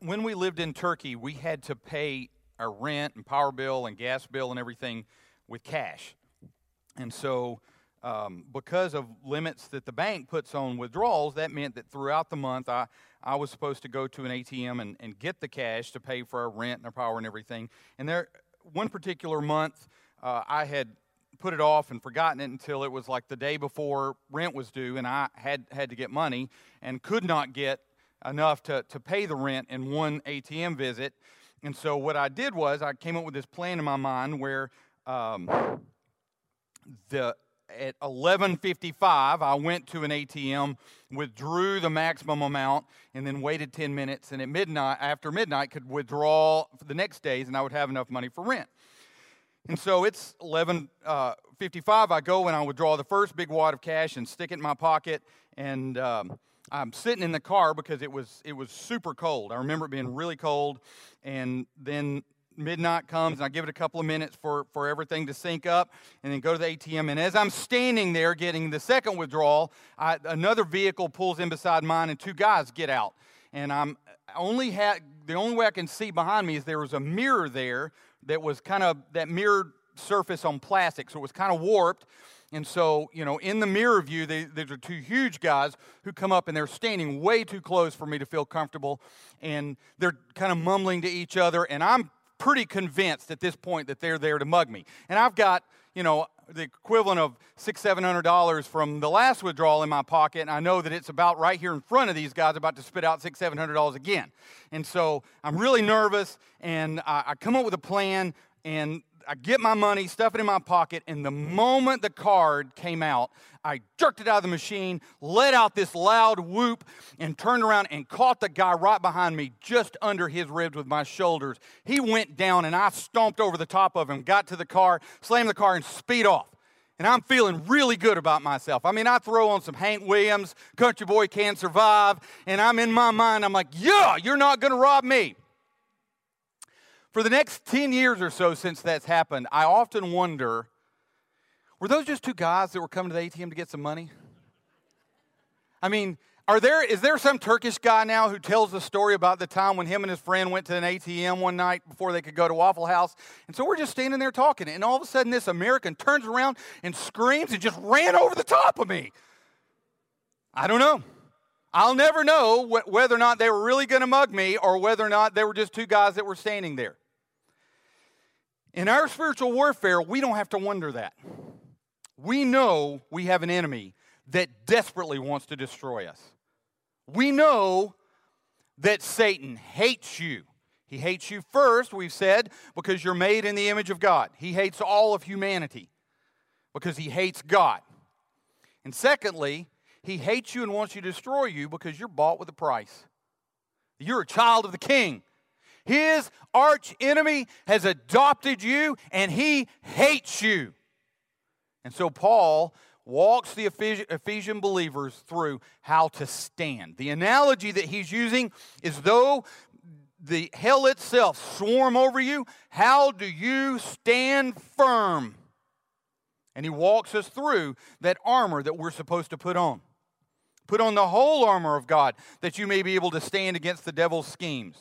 when we lived in Turkey, we had to pay our rent and power bill and gas bill and everything with cash. And so, um, because of limits that the bank puts on withdrawals, that meant that throughout the month, I, I was supposed to go to an ATM and, and get the cash to pay for our rent and our power and everything. And there, one particular month, uh, I had put it off and forgotten it until it was like the day before rent was due, and I had had to get money and could not get enough to, to pay the rent in one ATM visit. And so what I did was I came up with this plan in my mind where um, the at 11:55 I went to an ATM, withdrew the maximum amount, and then waited 10 minutes. And at midnight, after midnight, could withdraw for the next days, and I would have enough money for rent. And so it's 11:55. Uh, I go and I withdraw the first big wad of cash and stick it in my pocket, and um, I'm sitting in the car because it was it was super cold. I remember it being really cold, and then midnight comes and I give it a couple of minutes for, for everything to sync up and then go to the ATM. And as I'm standing there getting the second withdrawal, I, another vehicle pulls in beside mine and two guys get out. And I'm only had the only way I can see behind me is there was a mirror there that was kind of that mirrored surface on plastic, so it was kind of warped. And so, you know, in the mirror view, they, these are two huge guys who come up and they're standing way too close for me to feel comfortable. And they're kind of mumbling to each other. And I'm pretty convinced at this point that they're there to mug me. And I've got, you know, the equivalent of six, seven hundred dollars from the last withdrawal in my pocket, and I know that it's about right here in front of these guys about to spit out six, seven hundred dollars again. And so I'm really nervous, and I, I come up with a plan, and I get my money, stuff it in my pocket, and the moment the card came out, I jerked it out of the machine, let out this loud whoop, and turned around and caught the guy right behind me just under his ribs with my shoulders. He went down, and I stomped over the top of him, got to the car, slammed the car, and speed off. And I'm feeling really good about myself. I mean, I throw on some Hank Williams, Country Boy Can't Survive, and I'm in my mind, I'm like, yeah, you're not to rob me. For the next 10 years or so since that's happened, I often wonder were those just two guys that were coming to the ATM to get some money? I mean, are there, is there some Turkish guy now who tells the story about the time when him and his friend went to an ATM one night before they could go to Waffle House? And so we're just standing there talking, and all of a sudden this American turns around and screams and just ran over the top of me. I don't know. I'll never know wh- whether or not they were really going to mug me or whether or not they were just two guys that were standing there. In our spiritual warfare, we don't have to wonder that. We know we have an enemy that desperately wants to destroy us. We know that Satan hates you. He hates you first, we've said, because you're made in the image of God. He hates all of humanity because he hates God. And secondly, he hates you and wants you to destroy you because you're bought with a price. You're a child of the king. His arch enemy has adopted you and he hates you. And so Paul walks the Ephesian believers through how to stand. The analogy that he's using is though the hell itself swarm over you, how do you stand firm? And he walks us through that armor that we're supposed to put on. Put on the whole armor of God that you may be able to stand against the devil's schemes.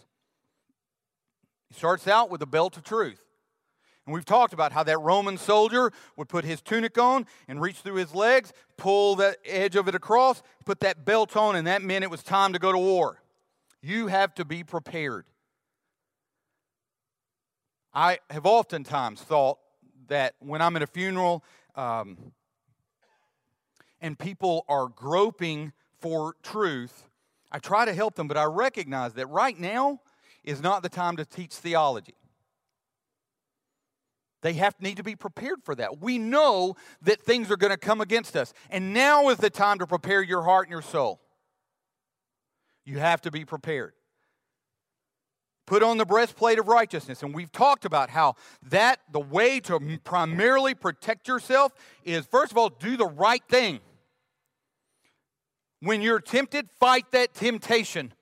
He starts out with the belt of truth. And we've talked about how that Roman soldier would put his tunic on and reach through his legs, pull the edge of it across, put that belt on, and that meant it was time to go to war. You have to be prepared. I have oftentimes thought that when I'm at a funeral um, and people are groping for truth, I try to help them, but I recognize that right now is not the time to teach theology. They have need to be prepared for that. We know that things are going to come against us. And now is the time to prepare your heart and your soul. You have to be prepared. Put on the breastplate of righteousness. And we've talked about how that the way to primarily protect yourself is first of all do the right thing. When you're tempted, fight that temptation.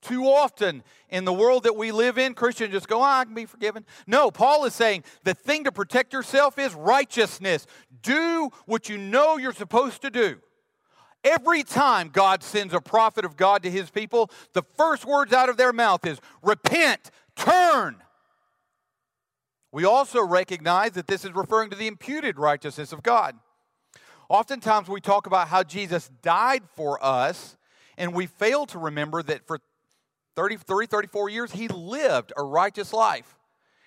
Too often in the world that we live in, Christians just go, oh, I can be forgiven. No, Paul is saying the thing to protect yourself is righteousness. Do what you know you're supposed to do. Every time God sends a prophet of God to his people, the first words out of their mouth is repent, turn. We also recognize that this is referring to the imputed righteousness of God. Oftentimes we talk about how Jesus died for us, and we fail to remember that for 33, 34 years, he lived a righteous life.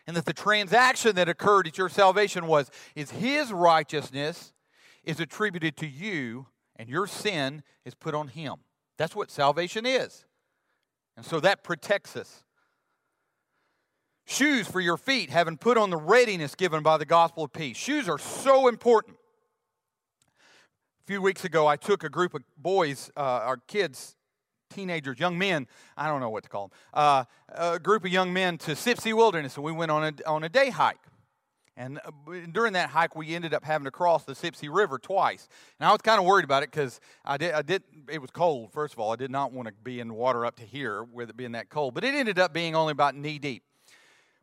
And that the transaction that occurred at your salvation was is his righteousness is attributed to you and your sin is put on him. That's what salvation is. And so that protects us. Shoes for your feet, having put on the readiness given by the gospel of peace. Shoes are so important. A few weeks ago, I took a group of boys, uh, our kids, teenagers, young men, I don't know what to call them, uh, a group of young men to Sipsey Wilderness, and we went on a, on a day hike. And uh, during that hike, we ended up having to cross the Sipsey River twice. And I was kind of worried about it because I did, I did, it was cold, first of all. I did not want to be in water up to here with it being that cold. But it ended up being only about knee deep.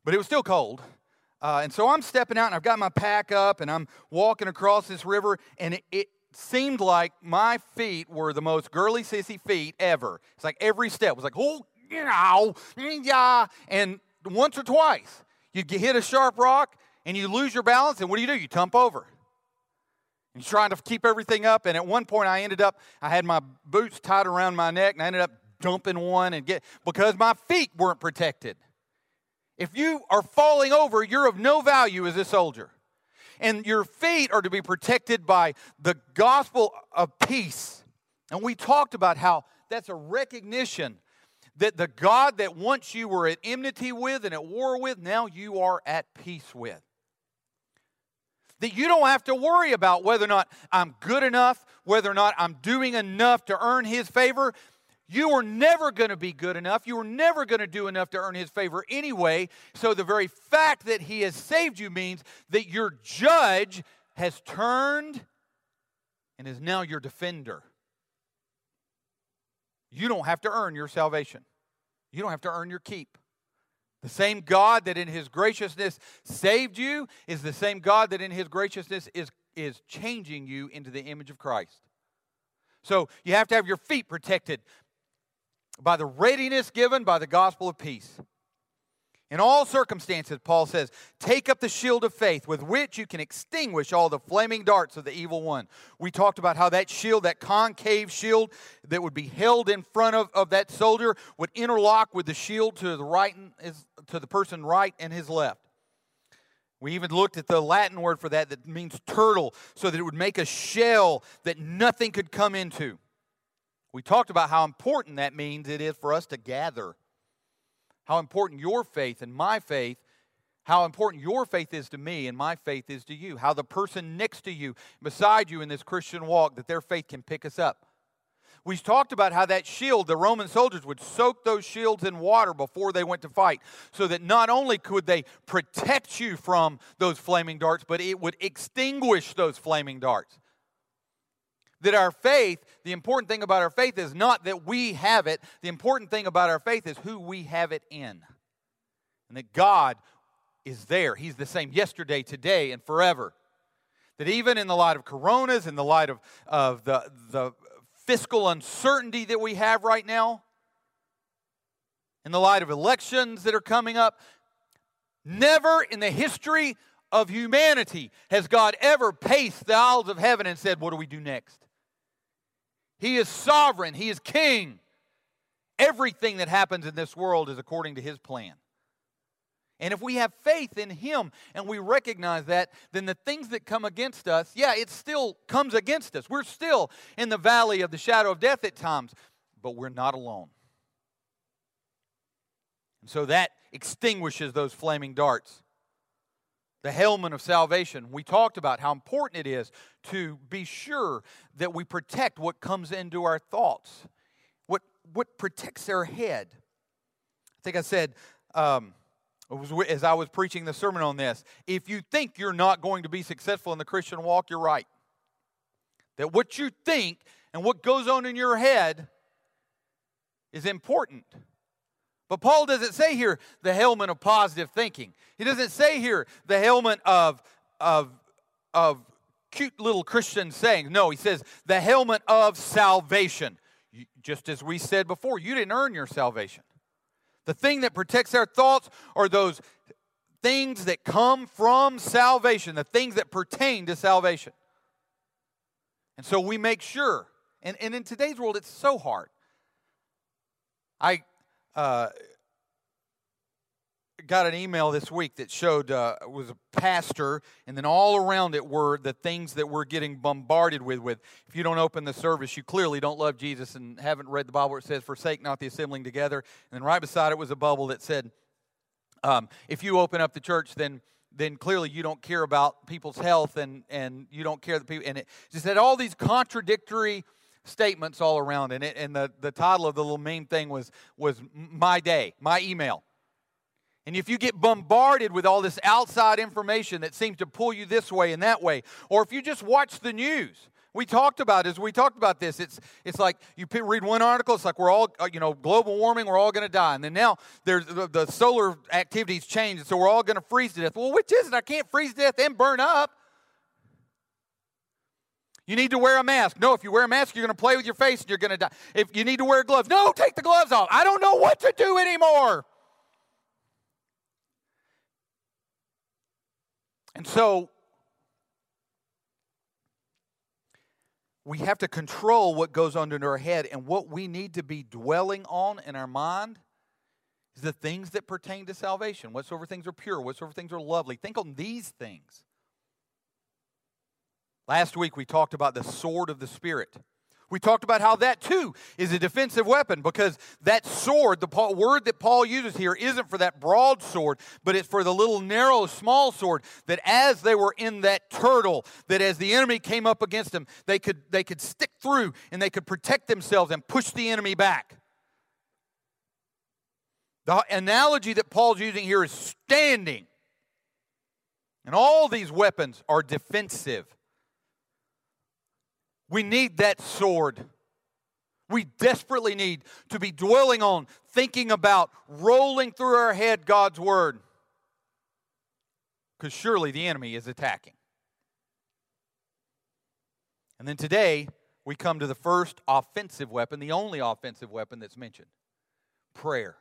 But it was still cold. Uh, and so I'm stepping out and I've got my pack up and I'm walking across this river and it, it seemed like my feet were the most girly sissy feet ever. It's like every step was like, oh, yeah. And once or twice, you'd hit a sharp rock and you lose your balance, and what do you do? You tump over. And you're trying to keep everything up. And at one point, I ended up, I had my boots tied around my neck, and I ended up dumping one and get because my feet weren't protected. If you are falling over, you're of no value as a soldier. And your feet are to be protected by the gospel of peace. And we talked about how that's a recognition that the God that once you were at enmity with and at war with, now you are at peace with that you don't have to worry about whether or not I'm good enough, whether or not I'm doing enough to earn His favor. You are never going to be good enough. You are never going to do enough to earn His favor anyway. So the very fact that He has saved you means that your judge has turned and is now your defender. You don't have to earn your salvation, you don't have to earn your keep. The same God that in his graciousness saved you is the same God that in his graciousness is, is changing you into the image of Christ. So you have to have your feet protected by the readiness given by the gospel of peace. In all circumstances, Paul says, take up the shield of faith with which you can extinguish all the flaming darts of the evil one. We talked about how that shield, that concave shield that would be held in front of, of that soldier, would interlock with the shield to the right and his, to the person right and his left. We even looked at the Latin word for that that means turtle, so that it would make a shell that nothing could come into. We talked about how important that means it is for us to gather how important your faith and my faith, how important your faith is to me and my faith is to you, how the person next to you, beside you in this Christian walk, that their faith can pick us up. We talked about how that shield, the Roman soldiers would soak those shields in water before they went to fight, so that not only could they protect you from those flaming darts, but it would extinguish those flaming darts. That our faith, the important thing about our faith is not that we have it, the important thing about our faith is who we have it in. And that God is there. He's the same yesterday, today, and forever. That even in the light of coronas, in the light of, of the, the fiscal uncertainty that we have right now, in the light of elections that are coming up, never in the history of humanity has God ever paced the aisles of heaven and said, What do we do next? He is sovereign, He is king. Everything that happens in this world is according to His plan. And if we have faith in Him and we recognize that, then the things that come against us, yeah, it still comes against us. We're still in the valley of the shadow of death at times, but we're not alone. And so that extinguishes those flaming darts the helmet of salvation. We talked about how important it is to be sure that we protect what comes into our thoughts, what, what protects our head. I think I said, um, as I was preaching the sermon on this, if you think you're not going to be successful in the Christian walk, you're right. That what you think and what goes on in your head is important. But Paul doesn't say here the helmet of positive thinking. He doesn't say here the helmet of, of, of cute little Christian saying. No, he says the helmet of salvation. Just as we said before, you didn't earn your salvation. The thing that protects our thoughts are those things that come from salvation, the things that pertain to salvation. And so we make sure, and, and in today's world, it's so hard. I uh, got an email this week that showed uh, was a pastor, and then all around it were the things that we're getting bombarded with. With if you don't open the service, you clearly don't love Jesus and haven't read the Bible. Where it says, "Forsake not the assembling together," and then right beside it was a bubble that said, um, "If you open up the church, then." Then clearly you don't care about people's health and, and you don't care the people and it just had all these contradictory statements all around and it and the, the title of the little meme thing was was my day my email and if you get bombarded with all this outside information that seems to pull you this way and that way, or if you just watch the news, we talked about as we talked about this. It's it's like you read one article. It's like we're all uh, you know global warming. We're all going to die, and then now there's the, the solar activities change, so we're all going to freeze to death. Well, which is it? I can't freeze to death and burn up. You need to wear a mask. No, if you wear a mask, you're going to play with your face and you're going to die. If you need to wear gloves, no, take the gloves off. I don't know what to do anymore. And so we have to control what goes on in our head, and what we need to be dwelling on in our mind is the things that pertain to salvation. Whatsoever things are pure, whatsoever things are lovely. Think on these things. Last week we talked about the sword of the Spirit. We talked about how that too is a defensive weapon because that sword, the word that Paul uses here, isn't for that broad sword, but it's for the little narrow, small sword that as they were in that turtle, that as the enemy came up against them, they could, they could stick through and they could protect themselves and push the enemy back. The analogy that Paul's using here is standing. And all these weapons are defensive. We need that sword. We desperately need to be dwelling on, thinking about, rolling through our head God's word. Because surely the enemy is attacking. And then today, we come to the first offensive weapon, the only offensive weapon that's mentioned prayer.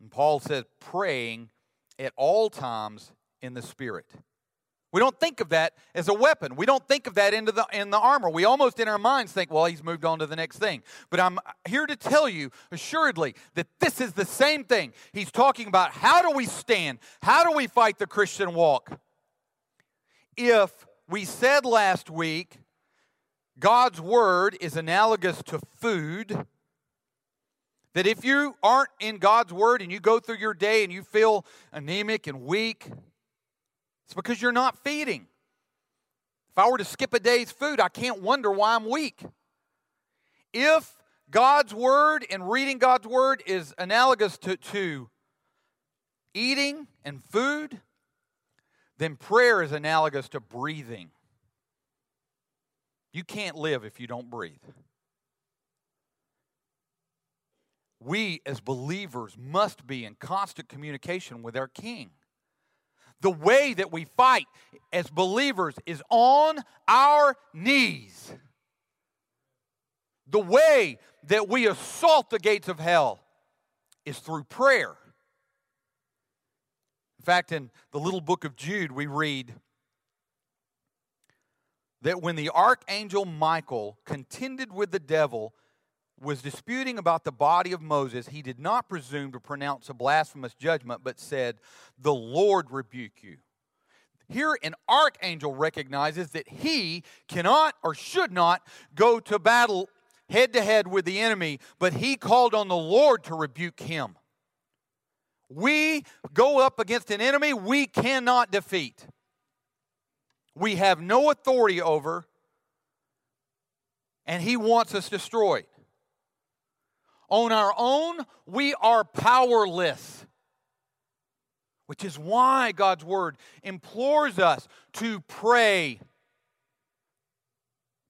And Paul says praying at all times in the Spirit. We don't think of that as a weapon. We don't think of that into the, in the armor. We almost in our minds think, well, he's moved on to the next thing. But I'm here to tell you assuredly that this is the same thing. He's talking about how do we stand? How do we fight the Christian walk? If we said last week, God's word is analogous to food, that if you aren't in God's word and you go through your day and you feel anemic and weak, it's because you're not feeding. If I were to skip a day's food, I can't wonder why I'm weak. If God's word and reading God's word is analogous to, to eating and food, then prayer is analogous to breathing. You can't live if you don't breathe. We, as believers, must be in constant communication with our King. The way that we fight as believers is on our knees. The way that we assault the gates of hell is through prayer. In fact, in the little book of Jude, we read that when the archangel Michael contended with the devil, was disputing about the body of Moses, he did not presume to pronounce a blasphemous judgment, but said, The Lord rebuke you. Here, an archangel recognizes that he cannot or should not go to battle head to head with the enemy, but he called on the Lord to rebuke him. We go up against an enemy we cannot defeat, we have no authority over, and he wants us destroyed. On our own, we are powerless. Which is why God's word implores us to pray.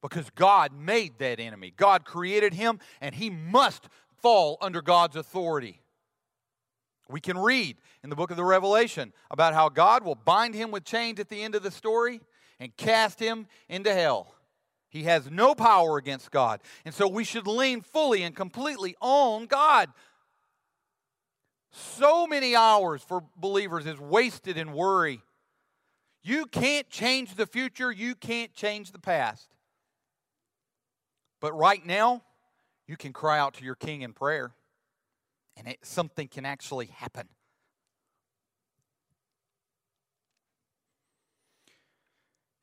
Because God made that enemy. God created him, and he must fall under God's authority. We can read in the book of the Revelation about how God will bind him with chains at the end of the story and cast him into hell. He has no power against God. And so we should lean fully and completely on God. So many hours for believers is wasted in worry. You can't change the future, you can't change the past. But right now, you can cry out to your king in prayer and it, something can actually happen.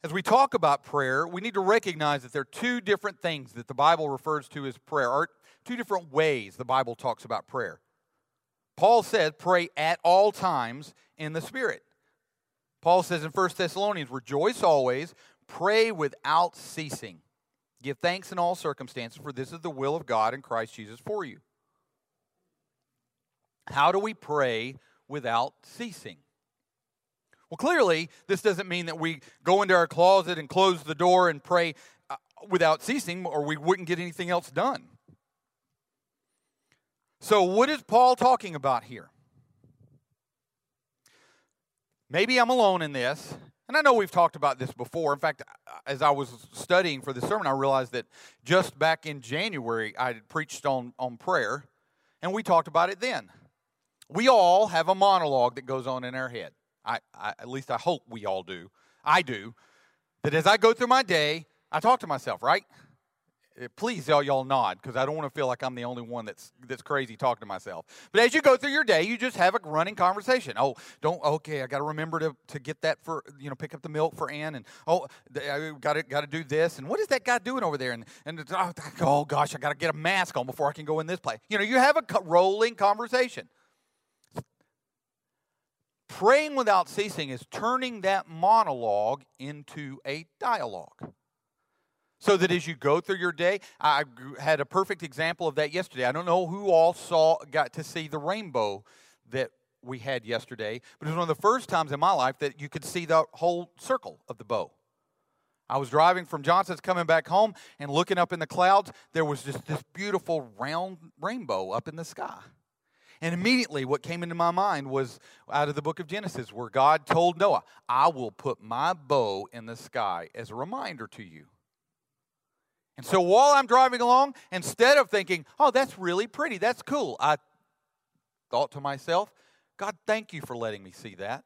As we talk about prayer, we need to recognize that there are two different things that the Bible refers to as prayer, or two different ways the Bible talks about prayer. Paul says, pray at all times in the Spirit. Paul says in 1 Thessalonians, rejoice always, pray without ceasing. Give thanks in all circumstances, for this is the will of God in Christ Jesus for you. How do we pray without ceasing? Well, clearly, this doesn't mean that we go into our closet and close the door and pray uh, without ceasing, or we wouldn't get anything else done. So, what is Paul talking about here? Maybe I'm alone in this, and I know we've talked about this before. In fact, as I was studying for the sermon, I realized that just back in January, I had preached on, on prayer, and we talked about it then. We all have a monologue that goes on in our head. I, I, at least I hope we all do. I do. That as I go through my day, I talk to myself, right? Eh, please, y'all, y'all nod because I don't want to feel like I'm the only one that's that's crazy talking to myself. But as you go through your day, you just have a running conversation. Oh, don't okay, I got to remember to to get that for you know pick up the milk for Ann, and oh, I got to got to do this, and what is that guy doing over there? And and oh, oh gosh, I got to get a mask on before I can go in this place. You know, you have a rolling conversation. Praying without ceasing is turning that monologue into a dialogue. So that as you go through your day, I had a perfect example of that yesterday. I don't know who all saw, got to see the rainbow that we had yesterday, but it was one of the first times in my life that you could see the whole circle of the bow. I was driving from Johnson's coming back home and looking up in the clouds, there was just this beautiful round rainbow up in the sky. And immediately, what came into my mind was out of the book of Genesis, where God told Noah, I will put my bow in the sky as a reminder to you. And so while I'm driving along, instead of thinking, oh, that's really pretty, that's cool, I thought to myself, God, thank you for letting me see that.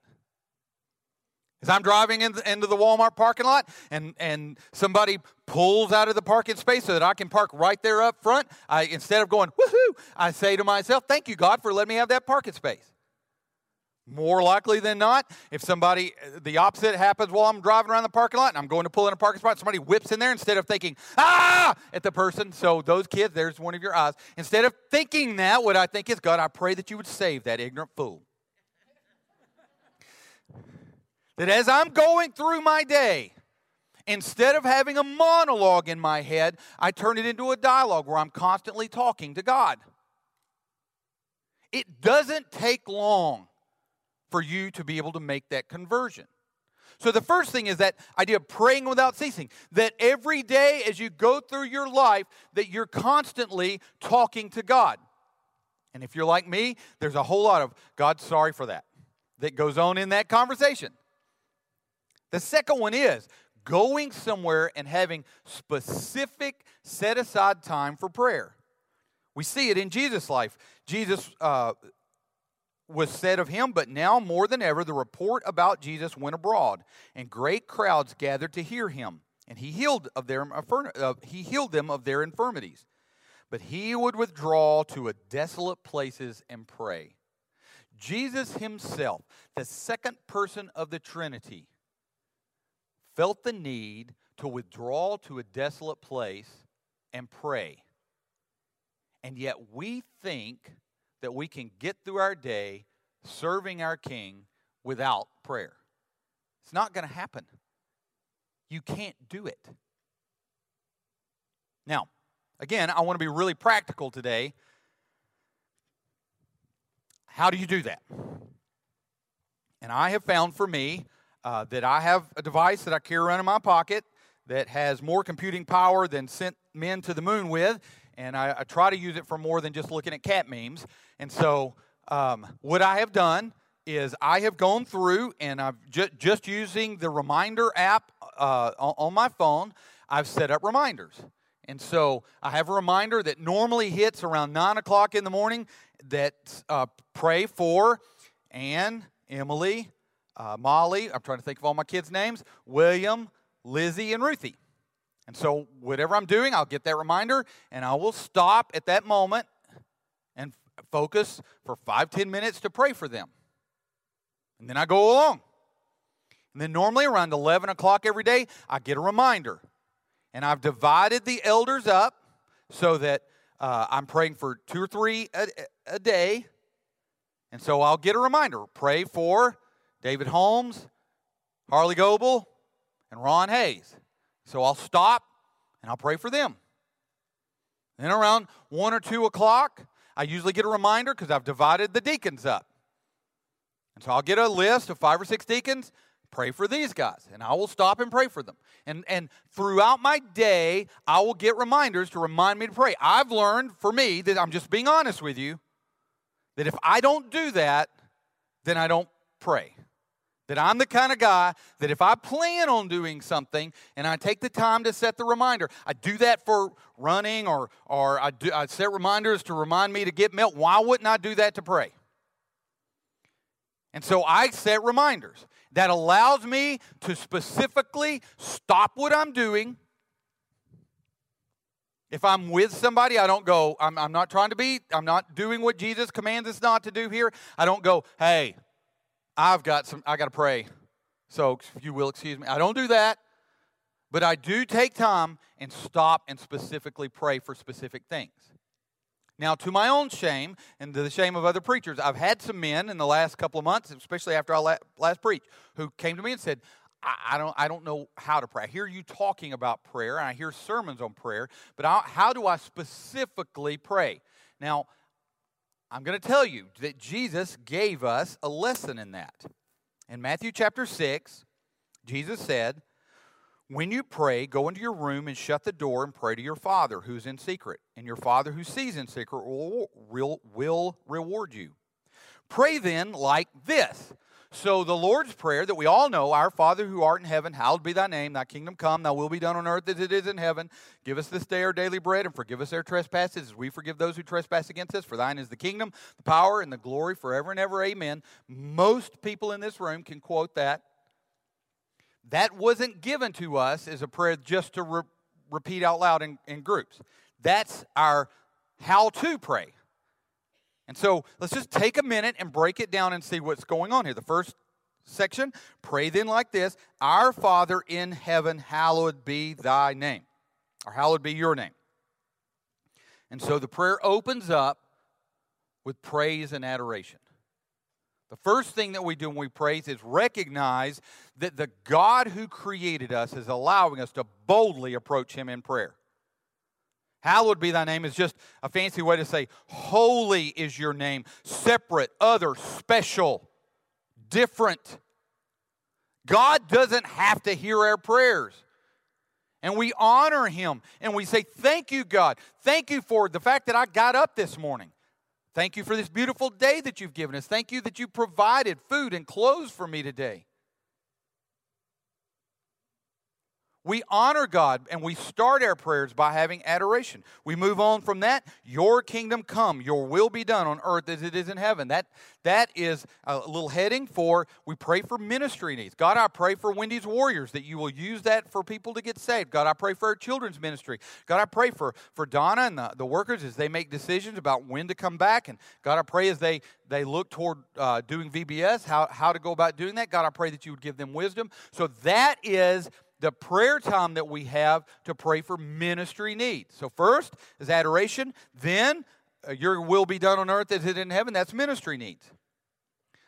As I'm driving in the, into the Walmart parking lot and, and somebody pulls out of the parking space so that I can park right there up front, I, instead of going, woohoo, I say to myself, thank you, God, for letting me have that parking space. More likely than not, if somebody, the opposite happens while I'm driving around the parking lot and I'm going to pull in a parking spot, somebody whips in there instead of thinking, ah, at the person. So, those kids, there's one of your eyes. Instead of thinking that, what I think is, God, I pray that you would save that ignorant fool. That as I'm going through my day, instead of having a monologue in my head, I turn it into a dialogue where I'm constantly talking to God. It doesn't take long for you to be able to make that conversion. So, the first thing is that idea of praying without ceasing. That every day as you go through your life, that you're constantly talking to God. And if you're like me, there's a whole lot of God, sorry for that, that goes on in that conversation. The second one is going somewhere and having specific set aside time for prayer. We see it in Jesus' life. Jesus uh, was said of him, but now more than ever, the report about Jesus went abroad, and great crowds gathered to hear him. And he healed of their uh, he healed them of their infirmities. But he would withdraw to a desolate places and pray. Jesus himself, the second person of the Trinity, felt the need to withdraw to a desolate place and pray. And yet we think that we can get through our day serving our King without prayer. It's not going to happen. You can't do it. Now, again, I want to be really practical today. How do you do that? And I have found for me uh, that I have a device that I carry around in my pocket that has more computing power than sent men to the moon with, and I, I try to use it for more than just looking at cat memes. And so um, what I have done is I have gone through and I've ju- just using the reminder app uh, on, my phone, I've set up reminders. And so I have a reminder that normally hits around 9 o'clock in the morning that uh, pray for Anne, Emily, uh, Molly, I'm trying to think of all my kids' names, William, Lizzie, and Ruthie. And so whatever I'm doing, I'll get that reminder and I will stop at that moment and focus for five, ten minutes to pray for them. And then I go along. And then normally around 11 o'clock every day, I get a reminder. And I've divided the elders up so that uh, I'm praying for two or three a, a day. And so I'll get a reminder pray for David Holmes, Harley Goebel, and Ron Hayes. So I'll stop and I'll pray for them. Then around 1 or 2 o'clock, I usually get a reminder because I've divided the deacons up. And so I'll get a list of five or six deacons, pray for these guys, and I will stop and pray for them. And, and throughout my day, I will get reminders to remind me to pray. I've learned for me that I'm just being honest with you that if I don't do that, then I don't pray. That I'm the kind of guy that if I plan on doing something and I take the time to set the reminder, I do that for running or, or I, do, I set reminders to remind me to get milk. Why wouldn't I do that to pray? And so I set reminders that allows me to specifically stop what I'm doing. If I'm with somebody, I don't go, I'm, I'm not trying to be, I'm not doing what Jesus commands us not to do here. I don't go, hey, I've got some, I got to pray. So, if you will excuse me, I don't do that. But I do take time and stop and specifically pray for specific things. Now, to my own shame and to the shame of other preachers, I've had some men in the last couple of months, especially after I last preached, who came to me and said, I, don't, I don't know how to pray. I hear you talking about prayer, and I hear sermons on prayer, but I, how do I specifically pray? Now, I'm going to tell you that Jesus gave us a lesson in that. In Matthew chapter 6, Jesus said, When you pray, go into your room and shut the door and pray to your Father who's in secret, and your Father who sees in secret will, reward you. Pray then like this so, the Lord's Prayer that we all know Our Father who art in heaven, hallowed be thy name, thy kingdom come, thy will be done on earth as it is in heaven. Give us this day our daily bread, and forgive us our trespasses as we forgive those who trespass against us. For thine is the kingdom, the power, and the glory forever and ever. Amen. Most people in this room can quote that. That wasn't given to us as a prayer just to re- repeat out loud in, in groups. That's our how to pray. And so let's just take a minute and break it down and see what's going on here. The first section pray then like this Our Father in heaven, hallowed be thy name, or hallowed be your name. And so the prayer opens up with praise and adoration. The first thing that we do when we praise is recognize that the God who created us is allowing us to boldly approach Him in prayer. Hallowed be thy name is just a fancy way to say, holy is your name, separate, other, special, different. God doesn't have to hear our prayers. And we honor him and we say, Thank you, God. Thank you for the fact that I got up this morning. Thank you for this beautiful day that you've given us. Thank you that you provided food and clothes for me today. We honor God and we start our prayers by having adoration. We move on from that. Your kingdom come, your will be done on earth as it is in heaven. That, that is a little heading for we pray for ministry needs. God, I pray for Wendy's Warriors that you will use that for people to get saved. God, I pray for our children's ministry. God, I pray for, for Donna and the, the workers as they make decisions about when to come back. And God, I pray as they, they look toward uh, doing VBS, how, how to go about doing that. God, I pray that you would give them wisdom. So that is the prayer time that we have to pray for ministry needs. So, first is adoration, then, uh, your will be done on earth as it is in heaven. That's ministry needs.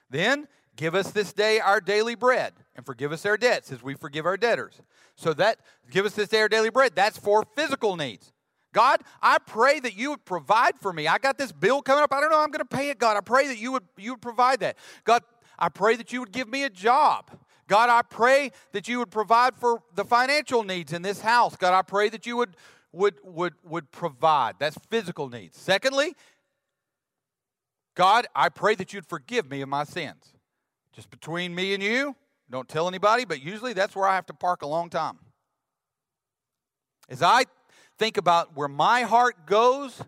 Then, give us this day our daily bread and forgive us our debts as we forgive our debtors. So, that give us this day our daily bread, that's for physical needs. God, I pray that you would provide for me. I got this bill coming up. I don't know I'm going to pay it, God. I pray that you would you would provide that. God, I pray that you would give me a job. God, I pray that you would provide for the financial needs in this house. God, I pray that you would, would, would, would provide. That's physical needs. Secondly, God, I pray that you'd forgive me of my sins. Just between me and you, don't tell anybody, but usually that's where I have to park a long time. As I think about where my heart goes,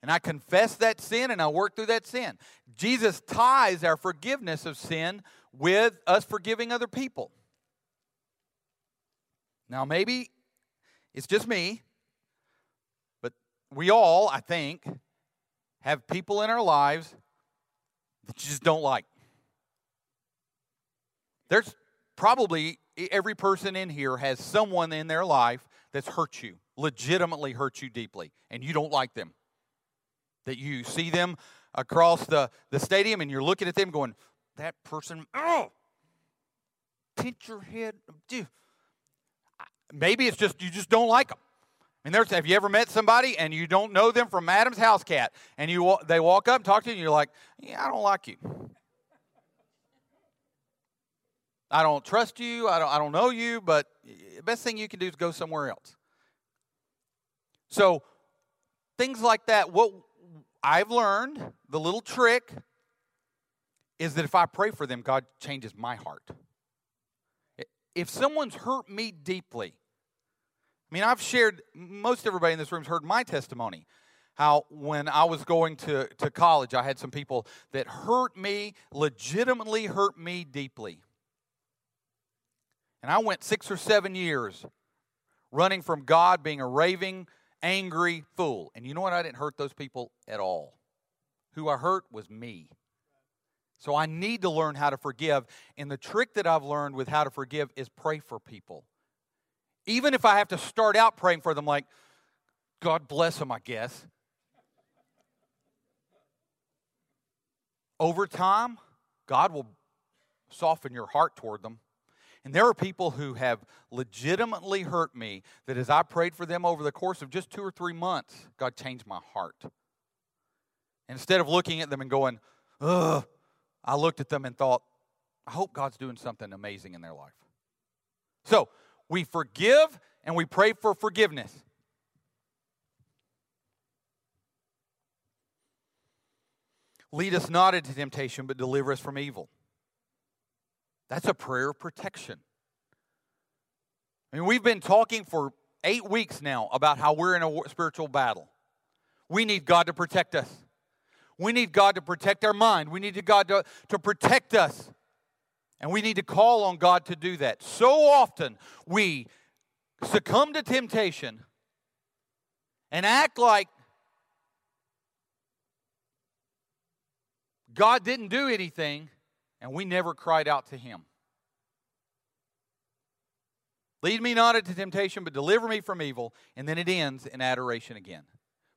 and I confess that sin and I work through that sin. Jesus ties our forgiveness of sin with us forgiving other people. Now, maybe it's just me, but we all, I think, have people in our lives that you just don't like. There's probably every person in here has someone in their life that's hurt you, legitimately hurt you deeply, and you don't like them. That you see them across the, the stadium and you're looking at them going, that person, oh, pinch your head. Dude, Maybe it's just you just don't like them. I mean, there's, have you ever met somebody and you don't know them from Adam's house cat, and you they walk up and talk to you, and you're like, yeah, I don't like you. I don't trust you. I don't, I don't know you, but the best thing you can do is go somewhere else. So, things like that, what I've learned, the little trick is that if I pray for them, God changes my heart. If someone's hurt me deeply, I mean, I've shared, most everybody in this room's heard my testimony. How when I was going to, to college, I had some people that hurt me, legitimately hurt me deeply. And I went six or seven years running from God, being a raving, angry fool. And you know what? I didn't hurt those people at all. Who I hurt was me. So I need to learn how to forgive. And the trick that I've learned with how to forgive is pray for people. Even if I have to start out praying for them, like, God bless them, I guess. Over time, God will soften your heart toward them. And there are people who have legitimately hurt me that as I prayed for them over the course of just two or three months, God changed my heart. Instead of looking at them and going, ugh, I looked at them and thought, I hope God's doing something amazing in their life. So we forgive and we pray for forgiveness. Lead us not into temptation, but deliver us from evil. That's a prayer of protection. I mean, we've been talking for eight weeks now about how we're in a spiritual battle. We need God to protect us. We need God to protect our mind. We need God to, to protect us. And we need to call on God to do that. So often we succumb to temptation and act like God didn't do anything and we never cried out to him. Lead me not into temptation, but deliver me from evil. And then it ends in adoration again.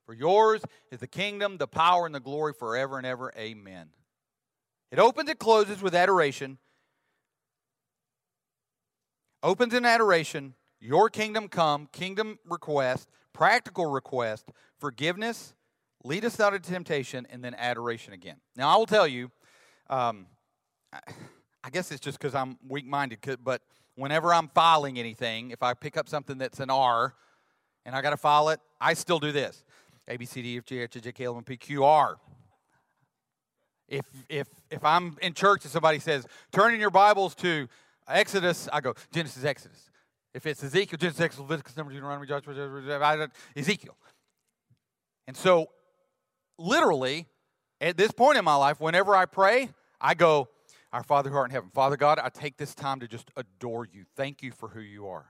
For yours is the kingdom, the power, and the glory forever and ever. Amen. It opens and closes with adoration. Opens in adoration, your kingdom come, kingdom request, practical request, forgiveness, lead us out of temptation, and then adoration again. Now, I will tell you, um, I guess it's just because I'm weak minded, but whenever I'm filing anything, if I pick up something that's an R and I got to file it, I still do this A, B, C, D, F, G, H, I, J, K, L, M, P, Q, R. If, if, if I'm in church and somebody says, turn in your Bibles to Exodus, I go, Genesis, Exodus. If it's Ezekiel, Genesis, Exodus, Leviticus, Numbers, Deuteronomy, Joshua, Ezekiel. And so, literally, at this point in my life, whenever I pray, I go, our Father who art in heaven. Father God, I take this time to just adore you. Thank you for who you are.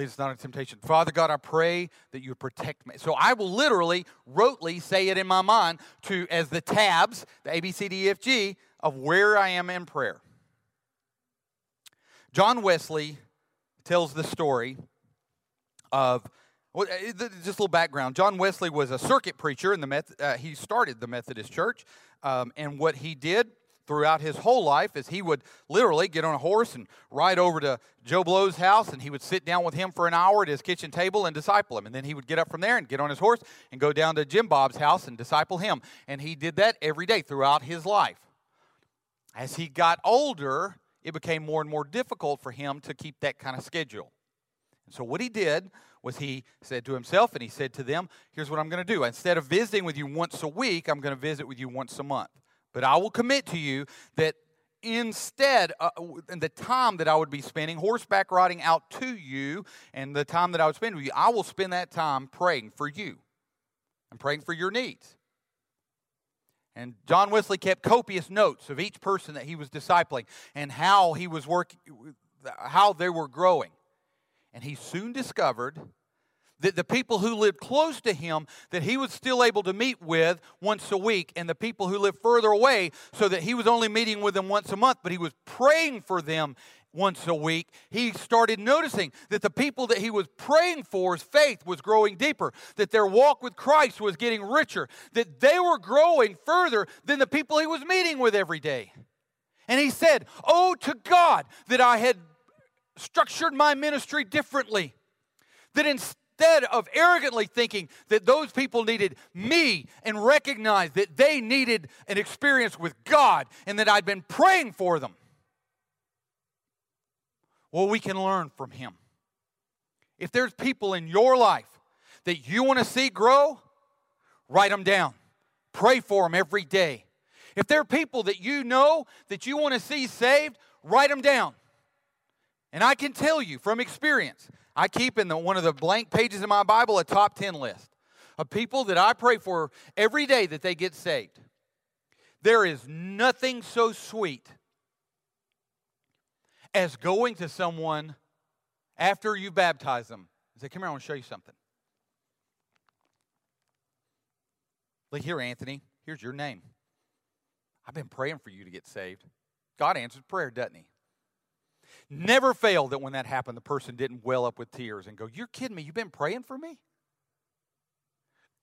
Lead us not into temptation. Father God, I pray that you protect me. So I will literally, rotely say it in my mind to as the tabs, the A, B, C, D, E, F, G, of where I am in prayer. John Wesley tells the story of uh, just a little background. John Wesley was a circuit preacher, in the Meth- uh, he started the Methodist Church. Um, and what he did throughout his whole life is he would literally get on a horse and ride over to Joe Blow's house, and he would sit down with him for an hour at his kitchen table and disciple him. And then he would get up from there and get on his horse and go down to Jim Bob's house and disciple him. And he did that every day throughout his life. As he got older, it became more and more difficult for him to keep that kind of schedule. And so what he did was he said to himself, and he said to them, Here's what I'm going to do. Instead of visiting with you once a week, I'm going to visit with you once a month. But I will commit to you that instead, uh, the time that I would be spending horseback riding out to you and the time that I would spend with you, I will spend that time praying for you and praying for your needs. And John Wesley kept copious notes of each person that he was discipling and how he was working, how they were growing. And he soon discovered that the people who lived close to him that he was still able to meet with once a week and the people who lived further away so that he was only meeting with them once a month but he was praying for them once a week, he started noticing that the people that he was praying for's faith was growing deeper, that their walk with Christ was getting richer, that they were growing further than the people he was meeting with every day. And he said, Oh, to God that I had structured my ministry differently, that instead of arrogantly thinking that those people needed me and recognize that they needed an experience with God and that I'd been praying for them well, we can learn from him. If there's people in your life that you want to see grow, write them down. Pray for them every day. If there are people that you know that you want to see saved, write them down. And I can tell you from experience, I keep in the, one of the blank pages of my Bible a top 10 list of people that I pray for every day that they get saved. There is nothing so sweet as going to someone after you baptize them and say, Come here, I want to show you something. Look here, Anthony, here's your name. I've been praying for you to get saved. God answers prayer, doesn't he? Never failed that when that happened, the person didn't well up with tears and go, You're kidding me. You've been praying for me?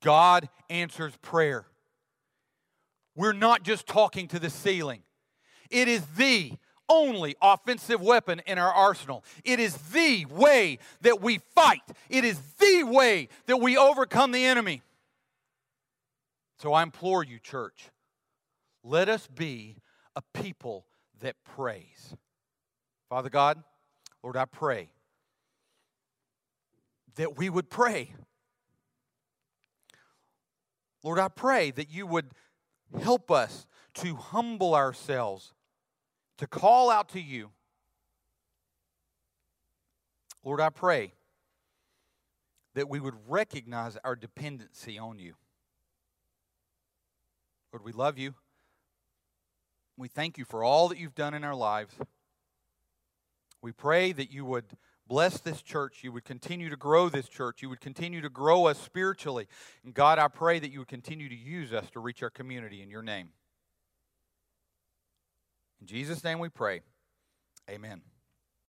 God answers prayer. We're not just talking to the ceiling, it is the only offensive weapon in our arsenal. It is the way that we fight, it is the way that we overcome the enemy. So I implore you, church, let us be a people that praise. Father God, Lord, I pray that we would pray. Lord, I pray that you would help us to humble ourselves to call out to you. Lord, I pray that we would recognize our dependency on you. Lord, we love you. We thank you for all that you've done in our lives. We pray that you would bless this church. You would continue to grow this church. You would continue to grow us spiritually. And God, I pray that you would continue to use us to reach our community in your name. In Jesus' name we pray. Amen.